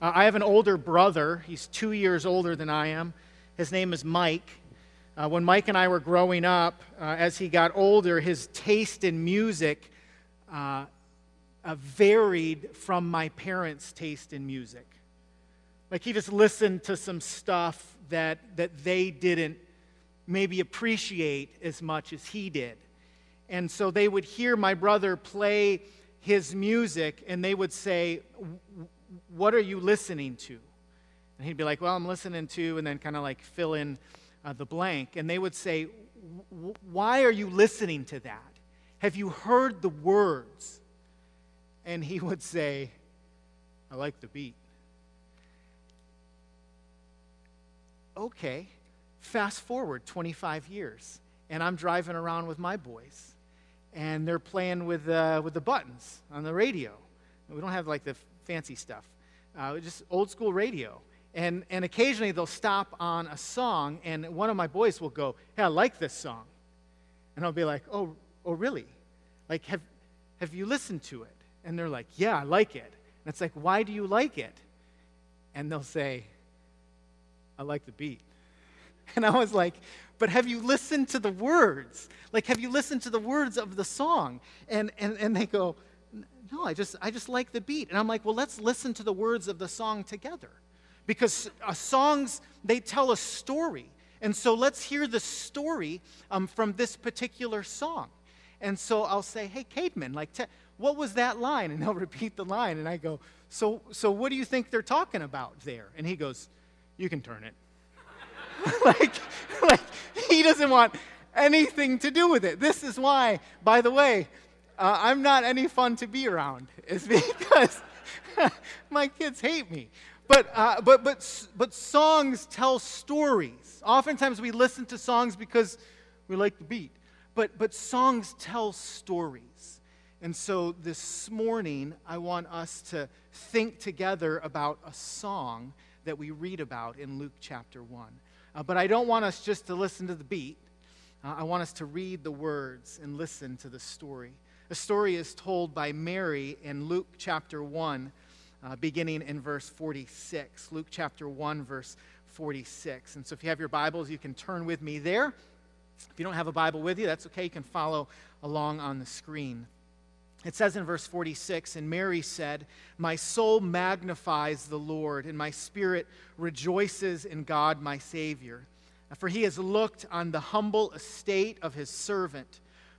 Uh, I have an older brother. He's two years older than I am. His name is Mike. Uh, when Mike and I were growing up, uh, as he got older, his taste in music uh, uh, varied from my parents' taste in music. Like he just listened to some stuff that, that they didn't maybe appreciate as much as he did. And so they would hear my brother play his music and they would say, What are you listening to? And he'd be like, Well, I'm listening to, and then kind of like fill in uh, the blank. And they would say, Why are you listening to that? Have you heard the words? And he would say, I like the beat. Okay, fast forward 25 years, and I'm driving around with my boys and they're playing with, uh, with the buttons on the radio. We don't have like the fancy stuff, uh, just old school radio. And, and occasionally they'll stop on a song, and one of my boys will go, Hey, I like this song. And I'll be like, Oh, oh really? Like, have, have you listened to it? And they're like, Yeah, I like it. And it's like, Why do you like it? And they'll say, I like the beat. And I was like, but have you listened to the words? Like, have you listened to the words of the song? And, and, and they go, no, I just, I just like the beat. And I'm like, well, let's listen to the words of the song together. Because songs, they tell a story. And so let's hear the story um, from this particular song. And so I'll say, hey, Cademan, like, what was that line? And they'll repeat the line. And I go, so, so what do you think they're talking about there? And he goes, you can turn it. like, like, he doesn't want anything to do with it. This is why, by the way, uh, I'm not any fun to be around. It's because my kids hate me. But, uh, but, but, but songs tell stories. Oftentimes we listen to songs because we like the beat. But, but songs tell stories. And so this morning, I want us to think together about a song that we read about in Luke chapter 1. Uh, but I don't want us just to listen to the beat. Uh, I want us to read the words and listen to the story. The story is told by Mary in Luke chapter 1, uh, beginning in verse 46. Luke chapter 1, verse 46. And so if you have your Bibles, you can turn with me there. If you don't have a Bible with you, that's okay. You can follow along on the screen. It says in verse 46 And Mary said, My soul magnifies the Lord, and my spirit rejoices in God my Savior. For he has looked on the humble estate of his servant.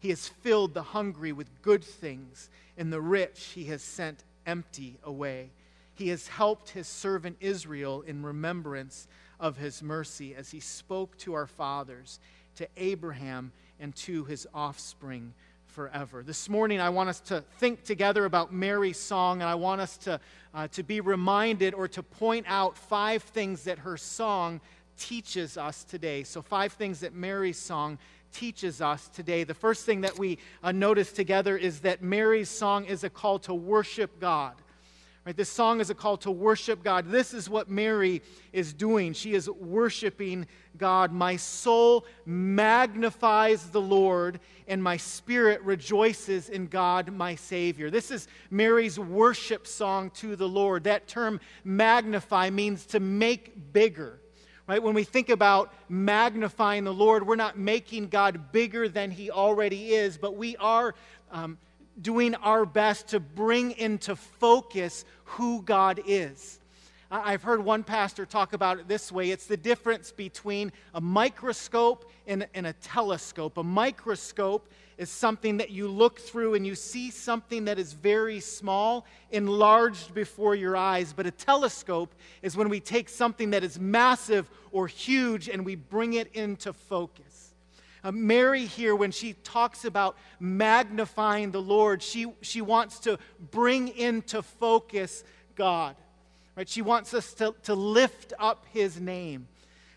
He has filled the hungry with good things, and the rich he has sent empty away. He has helped his servant Israel in remembrance of his mercy as he spoke to our fathers, to Abraham, and to his offspring forever. This morning, I want us to think together about Mary's song, and I want us to, uh, to be reminded or to point out five things that her song teaches us today. So, five things that Mary's song teaches us today. The first thing that we uh, notice together is that Mary's song is a call to worship God. Right, this song is a call to worship God. This is what Mary is doing. She is worshiping God. My soul magnifies the Lord, and my spirit rejoices in God, my Savior. This is Mary's worship song to the Lord. That term magnify means to make bigger. Right? When we think about magnifying the Lord, we're not making God bigger than he already is, but we are um, doing our best to bring into focus who God is. I've heard one pastor talk about it this way it's the difference between a microscope and, and, a telescope. A microscope is something that you look through and you see something that is very small enlarged before your eyes. But a telescope is when we take something that is massive or huge and we bring it into focus. Uh, Mary, here, when she talks about magnifying the Lord, she, she wants to bring into focus God. Right? She wants us to, to lift up his name.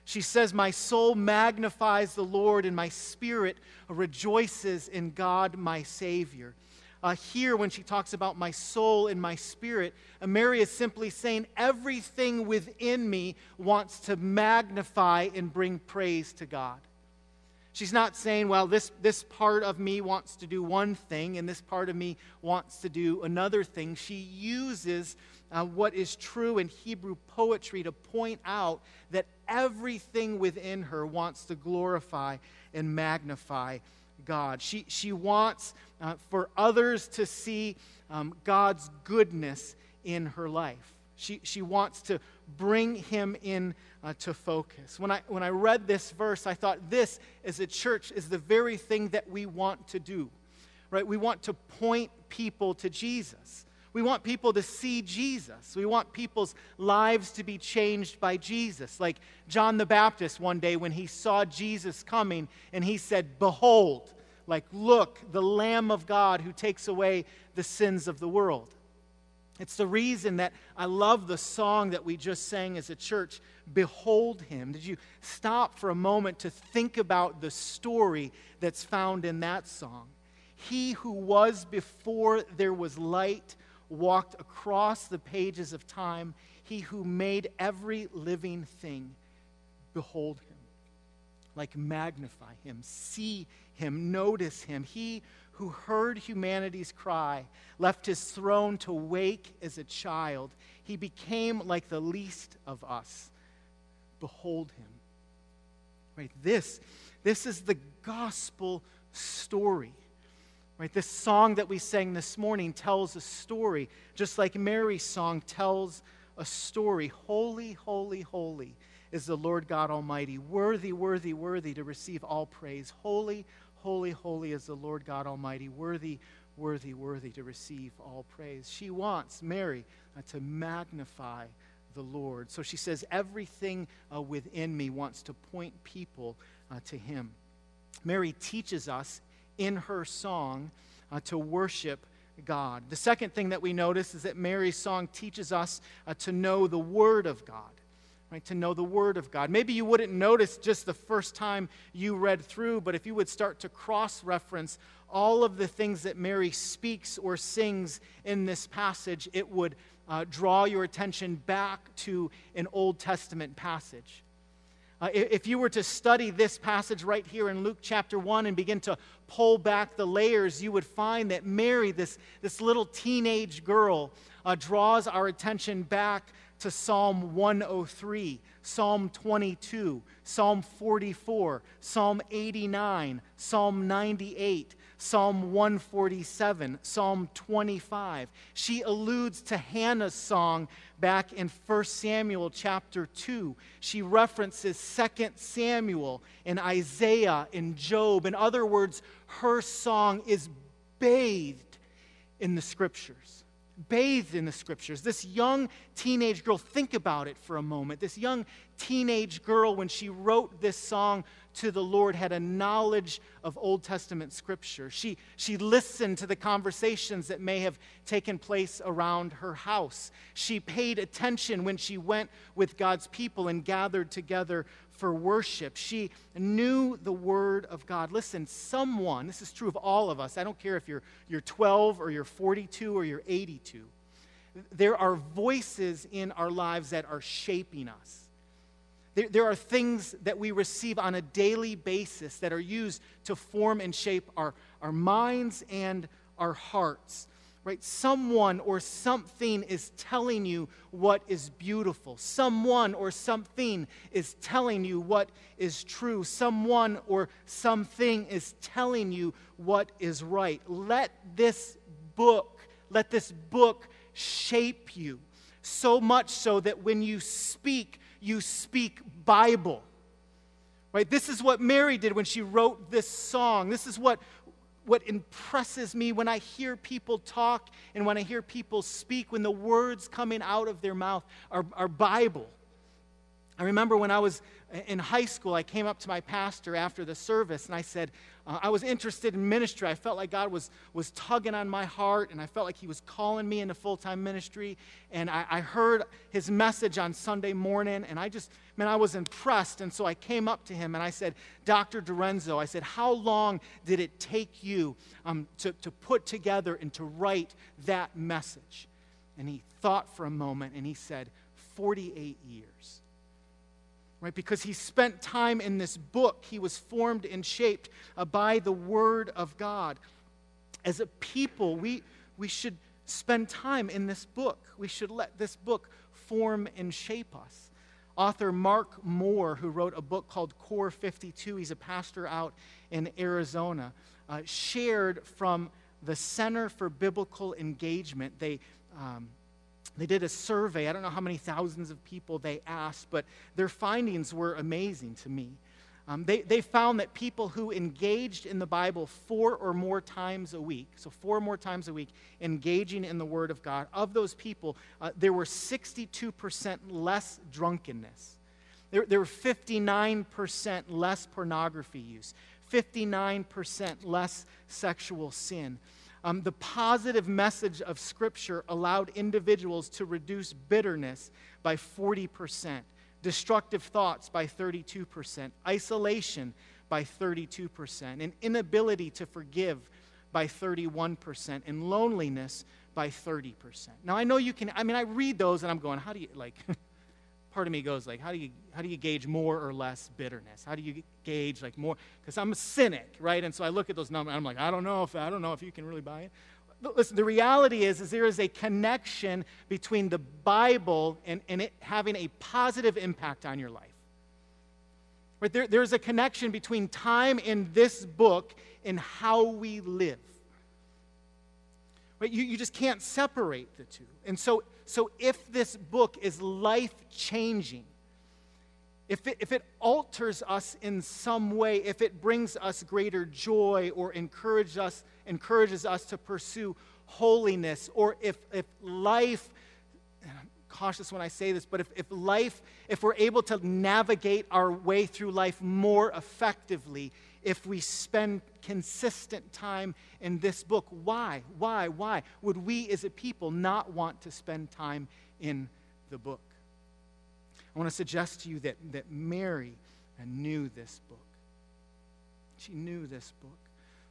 She says, My soul magnifies the Lord, and my spirit rejoices in God my Savior. Uh, here, when she talks about my soul and my spirit, Mary is simply saying, Everything within me wants to magnify and bring praise to God. She's not saying, well, this, this part of me wants to do one thing and this part of me wants to do another thing. She uses uh, what is true in Hebrew poetry to point out that everything within her wants to glorify and magnify God. She, she wants uh, for others to see um, God's goodness in her life. She, she wants to bring him in uh, to focus. When I, when I read this verse, I thought this, as a church, is the very thing that we want to do, right? We want to point people to Jesus. We want people to see Jesus. We want people's lives to be changed by Jesus. Like John the Baptist one day when he saw Jesus coming and he said, Behold, like, look, the Lamb of God who takes away the sins of the world. It's the reason that I love the song that we just sang as a church, Behold Him. Did you stop for a moment to think about the story that's found in that song? He who was before there was light walked across the pages of time. He who made every living thing, behold Him. Like magnify Him, see Him, notice Him. He who heard humanity's cry, left his throne to wake as a child. He became like the least of us. Behold him. Right? This, this is the gospel story. Right? This song that we sang this morning tells a story, just like Mary's song tells a story. Holy, holy, holy is the Lord God Almighty. Worthy, worthy, worthy to receive all praise. Holy, Holy, holy is the Lord God Almighty, worthy, worthy, worthy to receive all praise. She wants Mary uh, to magnify the Lord. So she says, Everything uh, within me wants to point people uh, to Him. Mary teaches us in her song uh, to worship God. The second thing that we notice is that Mary's song teaches us uh, to know the Word of God right, to know the Word of God. Maybe you wouldn't notice just the first time you read through, but if you would start to cross reference all of the things that Mary speaks or sings in this passage, it would uh, draw your attention back to an Old Testament passage. Uh, if you were to study this passage right here in Luke chapter 1 and begin to pull back the layers, you would find that Mary, this, this little teenage girl, uh, draws our attention back to Psalm 103, Psalm 22, Psalm 44, Psalm 89, Psalm 98, Psalm 147, Psalm 25. She alludes to Hannah's song back in 1 Samuel chapter 2. She references 2 Samuel and Isaiah and Job. In other words, her song is bathed in the scriptures bathed in the scriptures. This young teenage girl, think about it for a moment. This young teenage girl, when she wrote this song to the Lord, had a knowledge of Old Testament scripture. She, she listened to the conversations that may have taken place around her house. She paid attention when she went with God's people and gathered together for worship. She knew the Word of God. Listen, someone, this is true of all of us, I don't care if you're, you're 12 or you're 42 or you're 82, there are voices in our lives that are shaping us. There, there are things that we receive on a daily basis that are used to form and shape our, our minds and our hearts right? Someone or something is telling you what is beautiful. Someone or something is telling you what is true. Someone or something is telling you what is right. Let this book, let this book shape you so much so that when you speak, you speak Bible. Right? This is what Mary did when she wrote this song. This is what what impresses me when I hear people talk and when I hear people speak, when the words coming out of their mouth are, are Bible. I remember when I was in high school, I came up to my pastor after the service and I said, uh, I was interested in ministry. I felt like God was, was tugging on my heart and I felt like He was calling me into full time ministry. And I, I heard His message on Sunday morning and I just, man, I was impressed. And so I came up to him and I said, Dr. Dorenzo, I said, how long did it take you um, to, to put together and to write that message? And he thought for a moment and he said, 48 years right? Because he spent time in this book. He was formed and shaped uh, by the Word of God. As a people, we, we should spend time in this book. We should let this book form and shape us. Author Mark Moore, who wrote a book called Core 52, he's a pastor out in Arizona, uh, shared from the Center for Biblical Engagement. They um, they did a survey. I don't know how many thousands of people they asked, but their findings were amazing to me. Um, they, they found that people who engaged in the Bible four or more times a week, so four or more times a week, engaging in the Word of God, of those people, uh, there were 62% less drunkenness. There, there were 59% less pornography use, 59% less sexual sin. Um, the positive message of Scripture allowed individuals to reduce bitterness by 40%, destructive thoughts by 32%, isolation by 32%, and inability to forgive by 31%, and loneliness by 30%. Now, I know you can, I mean, I read those and I'm going, how do you, like, part of me goes like how do you how do you gauge more or less bitterness? How do you gauge like more? Because i'm a cynic right? And so i look at those numbers i'm like i don't know if i don't know if you can really buy it. Listen the reality is is there is a connection between the bible and, and it having a positive impact on your life. Right there, there's a connection between time in this book and how we live. Right you, you just can't separate the two. And so so if this book is life changing, if it, if it alters us in some way, if it brings us greater joy or encourages us, encourages us to pursue holiness, or if, if life, I'm cautious when I say this, but if, if life, if we're able to navigate our way through life more effectively, if we spend consistent time in this book. Why? Why? Why would we as a people not want to spend time in the book? I want to suggest to you that, that Mary knew this book. She knew this book.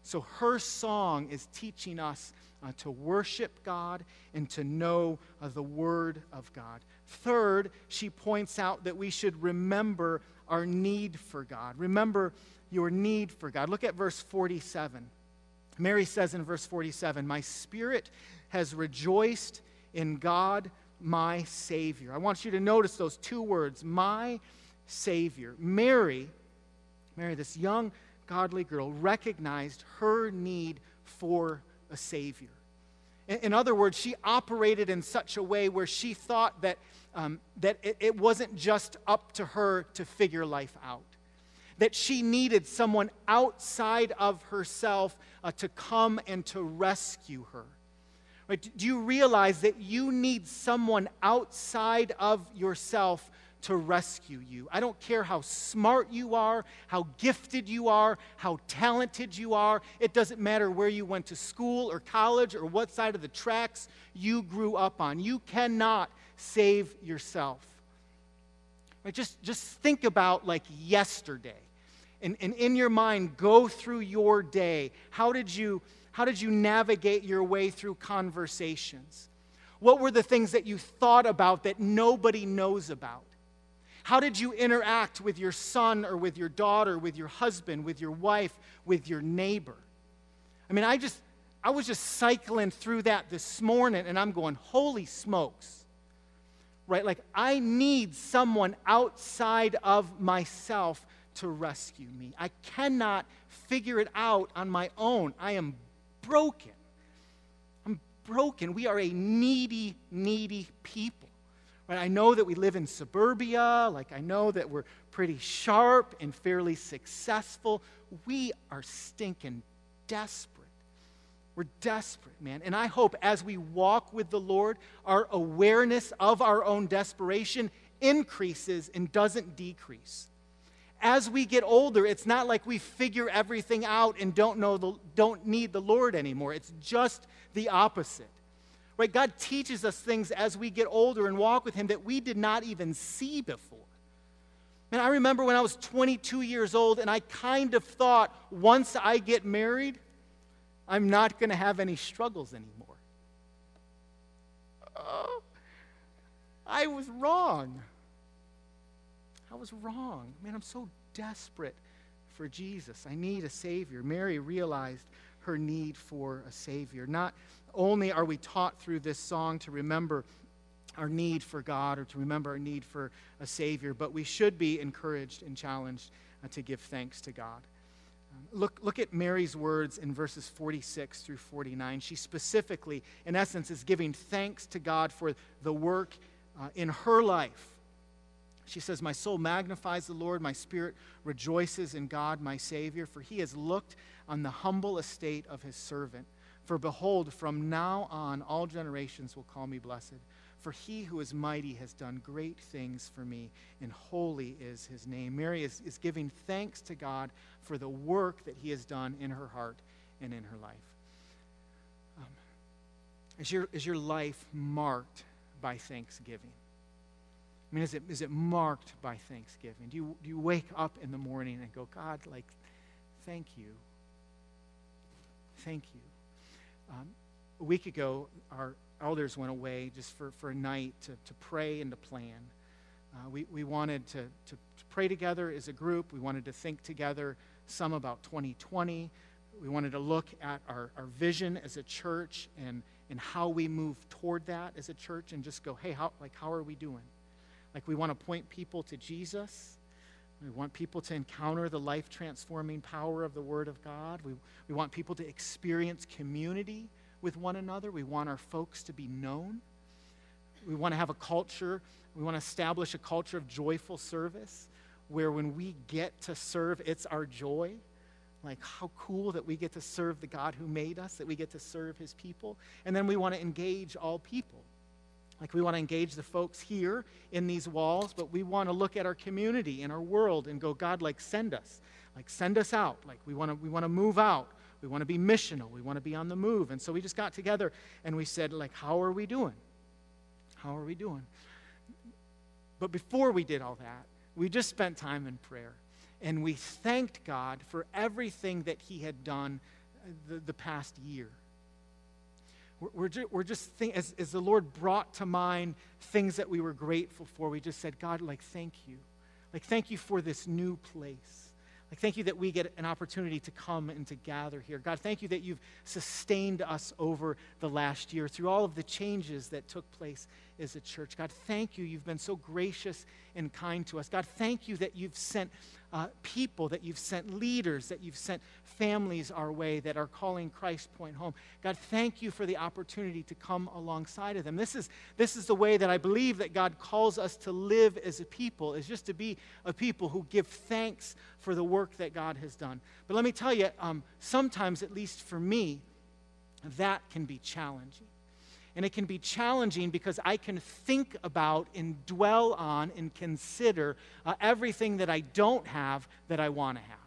So her song is teaching us uh, to worship God and to know uh, the Word of God. Third, she points out that we should remember our need for God. Remember your need for God. Look at verse 47. Mary says in verse 47, My spirit has rejoiced in God, my Savior. I want you to notice those two words, my Savior. Mary, Mary, this young, godly girl, recognized her need for a Savior. In, other words, she operated in such a way where she thought that, um, that it, it wasn't just up to her to figure life out that she needed someone outside of herself uh, to come and to rescue her. Right? Do you realize that you need someone outside of yourself to rescue you? I don't care how smart you are, how gifted you are, how talented you are. It doesn't matter where you went to school or college or what side of the tracks you grew up on. You cannot save yourself. Right? Just, just think about like yesterday and, and in your mind go through your day. How did you how did you navigate your way through conversations? What were the things that you thought about that nobody knows about? How did you interact with your son or with your daughter, with your husband, with your wife, with your neighbor? I mean, I just I was just cycling through that this morning and I'm going, "Holy smokes." Right? Like I need someone outside of myself to rescue me. I cannot figure it out on my own. I am broken. I'm broken. We are a needy, needy people. Right? I know that we live in suburbia, like I know that we're pretty sharp and fairly successful. We are stinking desperate. We're desperate, man. And I hope as we walk with the Lord, our awareness of our own desperation increases and doesn't decrease. As we get older, it's not like we figure everything out and don't, know the, don't need the Lord anymore. It's just the opposite. Right? God teaches us things as we get older and walk with Him that we did not even see before. And I remember when I was 22 years old and I kind of thought once I get married, I'm not going to have any struggles anymore. Uh, I was wrong. I was wrong. Man, I'm so desperate for Jesus. I need a Savior. Mary realized her need for a Savior. Not only are we taught through this song to remember our need for God or to remember our need for a Savior, but we should be encouraged and challenged uh, to give thanks to God. Um, look, look at Mary's words in verses 46 through 49. She specifically, in essence, is giving thanks to God for the work uh, in her life. She says, My soul magnifies the Lord, my spirit rejoices in God, my Savior, for he has looked on the humble estate of his servant. For behold, from now on all generations will call me blessed. For he who is mighty has done great things for me, and holy is his name. Mary is, is giving thanks to God for the work that he has done in her heart and in her life. Um, is, your, is your life marked by thanksgiving? I mean, is it, is it marked by thanksgiving? Do you, do you wake up in the morning and go, God, like, thank you? Thank you. Um, a week ago, our elders went away just for, for a night to, to pray and to plan. Uh, we, we wanted to, to, to pray together as a group. We wanted to think together some about 2020. We wanted to look at our, our vision as a church and, and how we move toward that as a church and just go, hey, how, like, how are we doing? Like, we want to point people to Jesus. We want people to encounter the life transforming power of the Word of God. We, we want people to experience community with one another. We want our folks to be known. We want to have a culture, we want to establish a culture of joyful service where when we get to serve, it's our joy. Like, how cool that we get to serve the God who made us, that we get to serve his people. And then we want to engage all people. Like, we want to engage the folks here in these walls, but we want to look at our community and our world and go, God, like, send us. Like, send us out. Like, we want to, we want to move out. We want to be missional. We want to be on the move. And so we just got together and we said, like, how are we doing? How are we doing? But before we did all that, we just spent time in prayer. And we thanked God for everything that He had done uh, the, the past year. We're, we're, ju- we're just, think, as, as the Lord brought to mind things that we were grateful for, we just said, God, like, thank you. Like, thank you for this new place. Like, thank you that we get an opportunity to come and to gather here. God, thank you that you've sustained us over the last year through all of the changes that took place as a church. God, thank you. You've been so gracious and kind to us. God, thank you that you've sent uh, people, that you've sent leaders, that you've sent families our way that are calling Christ Point home. God, thank you for the opportunity to come alongside of them. This is, this is the way that I believe that God calls us to live as a people, is just to be a people who give thanks for the work that God has done. But let me tell you, um, sometimes, at least for me, that can be challenging. And it can be challenging because I can think about and dwell on and consider uh, everything that I don't have that I want to have.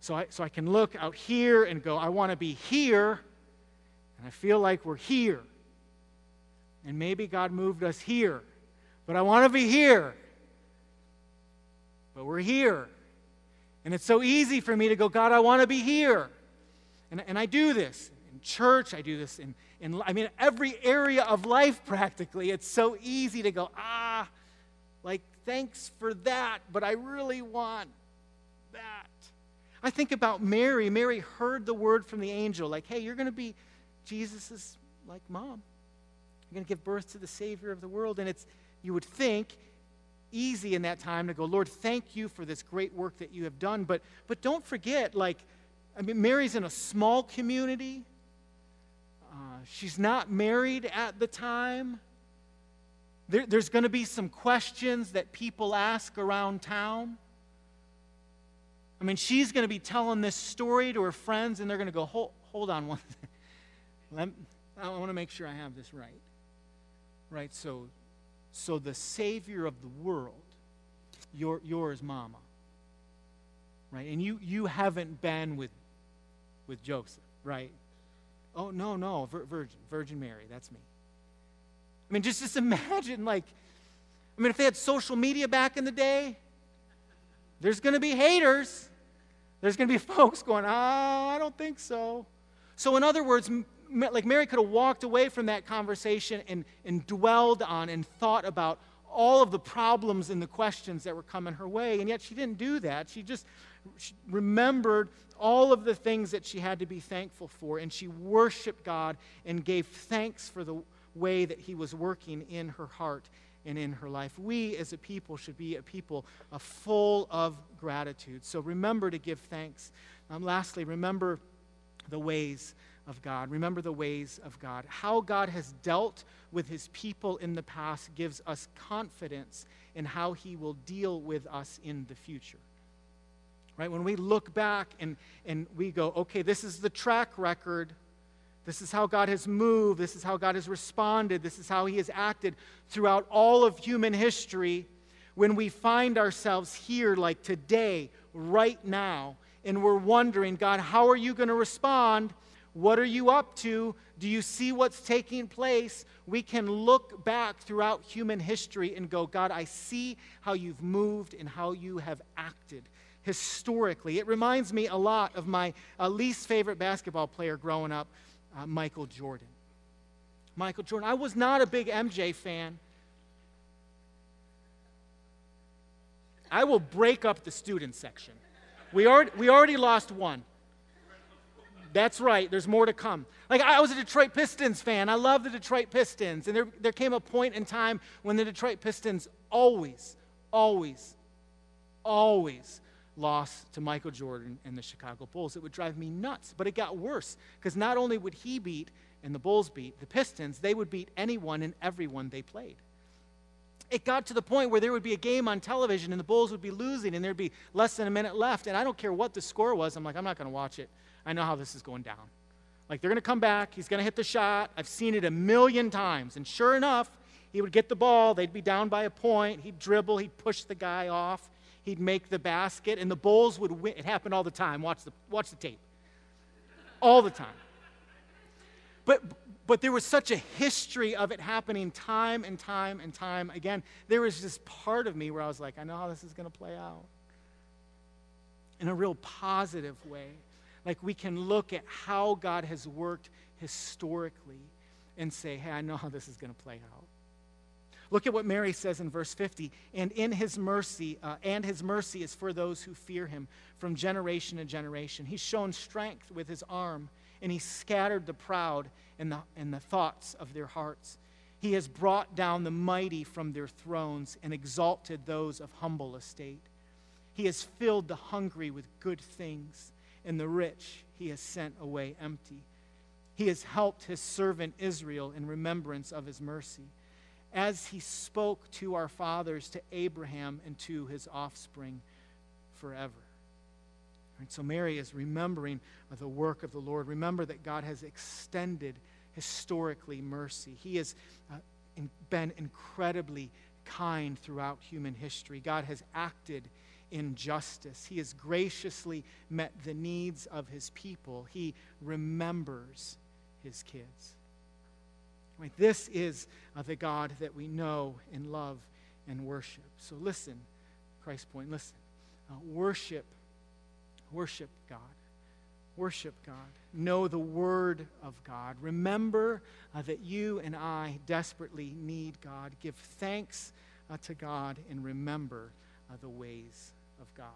So I, so I can look out here and go, I want to be here, and I feel like we're here. And maybe God moved us here, but I want to be here. But we're here. And it's so easy for me to go, God, I want to be here. And, and I do this church. I do this in, in, I mean, every area of life practically. It's so easy to go, ah, like, thanks for that, but I really want that. I think about Mary. Mary heard the word from the angel, like, hey, you're going to be Jesus's, like, mom. You're going to give birth to the Savior of the world. And it's, you would think, easy in that time to go, Lord, thank you for this great work that you have done. But, but don't forget, like, I mean, Mary's in a small community. She's not married at the time. There, there's going to be some questions that people ask around town. I mean, she's going to be telling this story to her friends, and they're going to go, hold, hold on one Let, I want to make sure I have this right. Right, so So the Savior of the world, your, yours, Mama, right? And you, you haven't been with, with Joseph, right? Oh, no, no, vir- Virgin, Virgin Mary, that's me. I mean, just, just imagine, like, I mean, if they had social media back in the day, there's going to be haters. There's going to be folks going, oh, I don't think so. So, in other words, like Mary could have walked away from that conversation and, and dwelled on and thought about all of the problems and the questions that were coming her way. And yet she didn't do that. She just she remembered all of the things that she had to be thankful for. And she worshiped God and gave thanks for the way that He was working in her heart and in her life. We as a people should be a people uh, full of gratitude. So remember to give thanks. Um, lastly, remember the ways of God. Remember the ways of God. How God has dealt with his people in the past gives us confidence in how he will deal with us in the future. Right? When we look back and, and we go, okay, this is the track record. This is how God has moved. This is how God has responded. This is how he has acted throughout all of human history. When we find ourselves here, like today, right now, and we're wondering, God, how are you going to respond? What are you up to? Do you see what's taking place? We can look back throughout human history and go, God, I see how you've moved and how you have acted historically. It reminds me a lot of my uh, least favorite basketball player growing up, uh, Michael Jordan. Michael Jordan. I was not a big MJ fan. I will break up the student section. We already, we already lost one. That's right. There's more to come. Like, I was a Detroit Pistons fan. I love the Detroit Pistons. And there, there came a point in time when the Detroit Pistons always, always, always lost to Michael Jordan and the Chicago Bulls. It would drive me nuts. But it got worse because not only would he beat and the Bulls beat the Pistons, they would beat anyone and everyone they played. It got to the point where there would be a game on television and the Bulls would be losing and there'd be less than a minute left. And I don't care what the score was. I'm like, I'm not going to watch it. I know how this is going down. Like, they're going to come back. He's going to hit the shot. I've seen it a million times. And sure enough, he would get the ball. They'd be down by a point. He'd dribble. He'd push the guy off. He'd make the basket. And the Bulls would win. It happened all the time. Watch the, watch the tape. All the time. But, but there was such a history of it happening time and time and time again. There was this part of me where I was like, I know how this is going to play out in a real positive way. Like we can look at how God has worked historically and say, hey, I know how this is going to play out. Look at what Mary says in verse 50. And in his mercy, uh, and his mercy is for those who fear him from generation to generation. He's shown strength with his arm, and he scattered the proud in the, the thoughts of their hearts. He has brought down the mighty from their thrones and exalted those of humble estate. He has filled the hungry with good things and the rich he has sent away empty. He has helped his servant Israel in remembrance of his mercy, as he spoke to our fathers, to Abraham, and to his offspring forever. And so Mary is remembering the work of the Lord. Remember that God has extended historically mercy. He has uh, been incredibly kind throughout human history. God has acted in justice. He has graciously met the needs of his people. He remembers his kids. This is uh, the God that we know and love and worship. So listen, Christ Point, listen. Uh, worship, worship God. Worship God. Know the Word of God. Remember uh, that you and I desperately need God. Give thanks uh, to God and remember uh, the ways of God.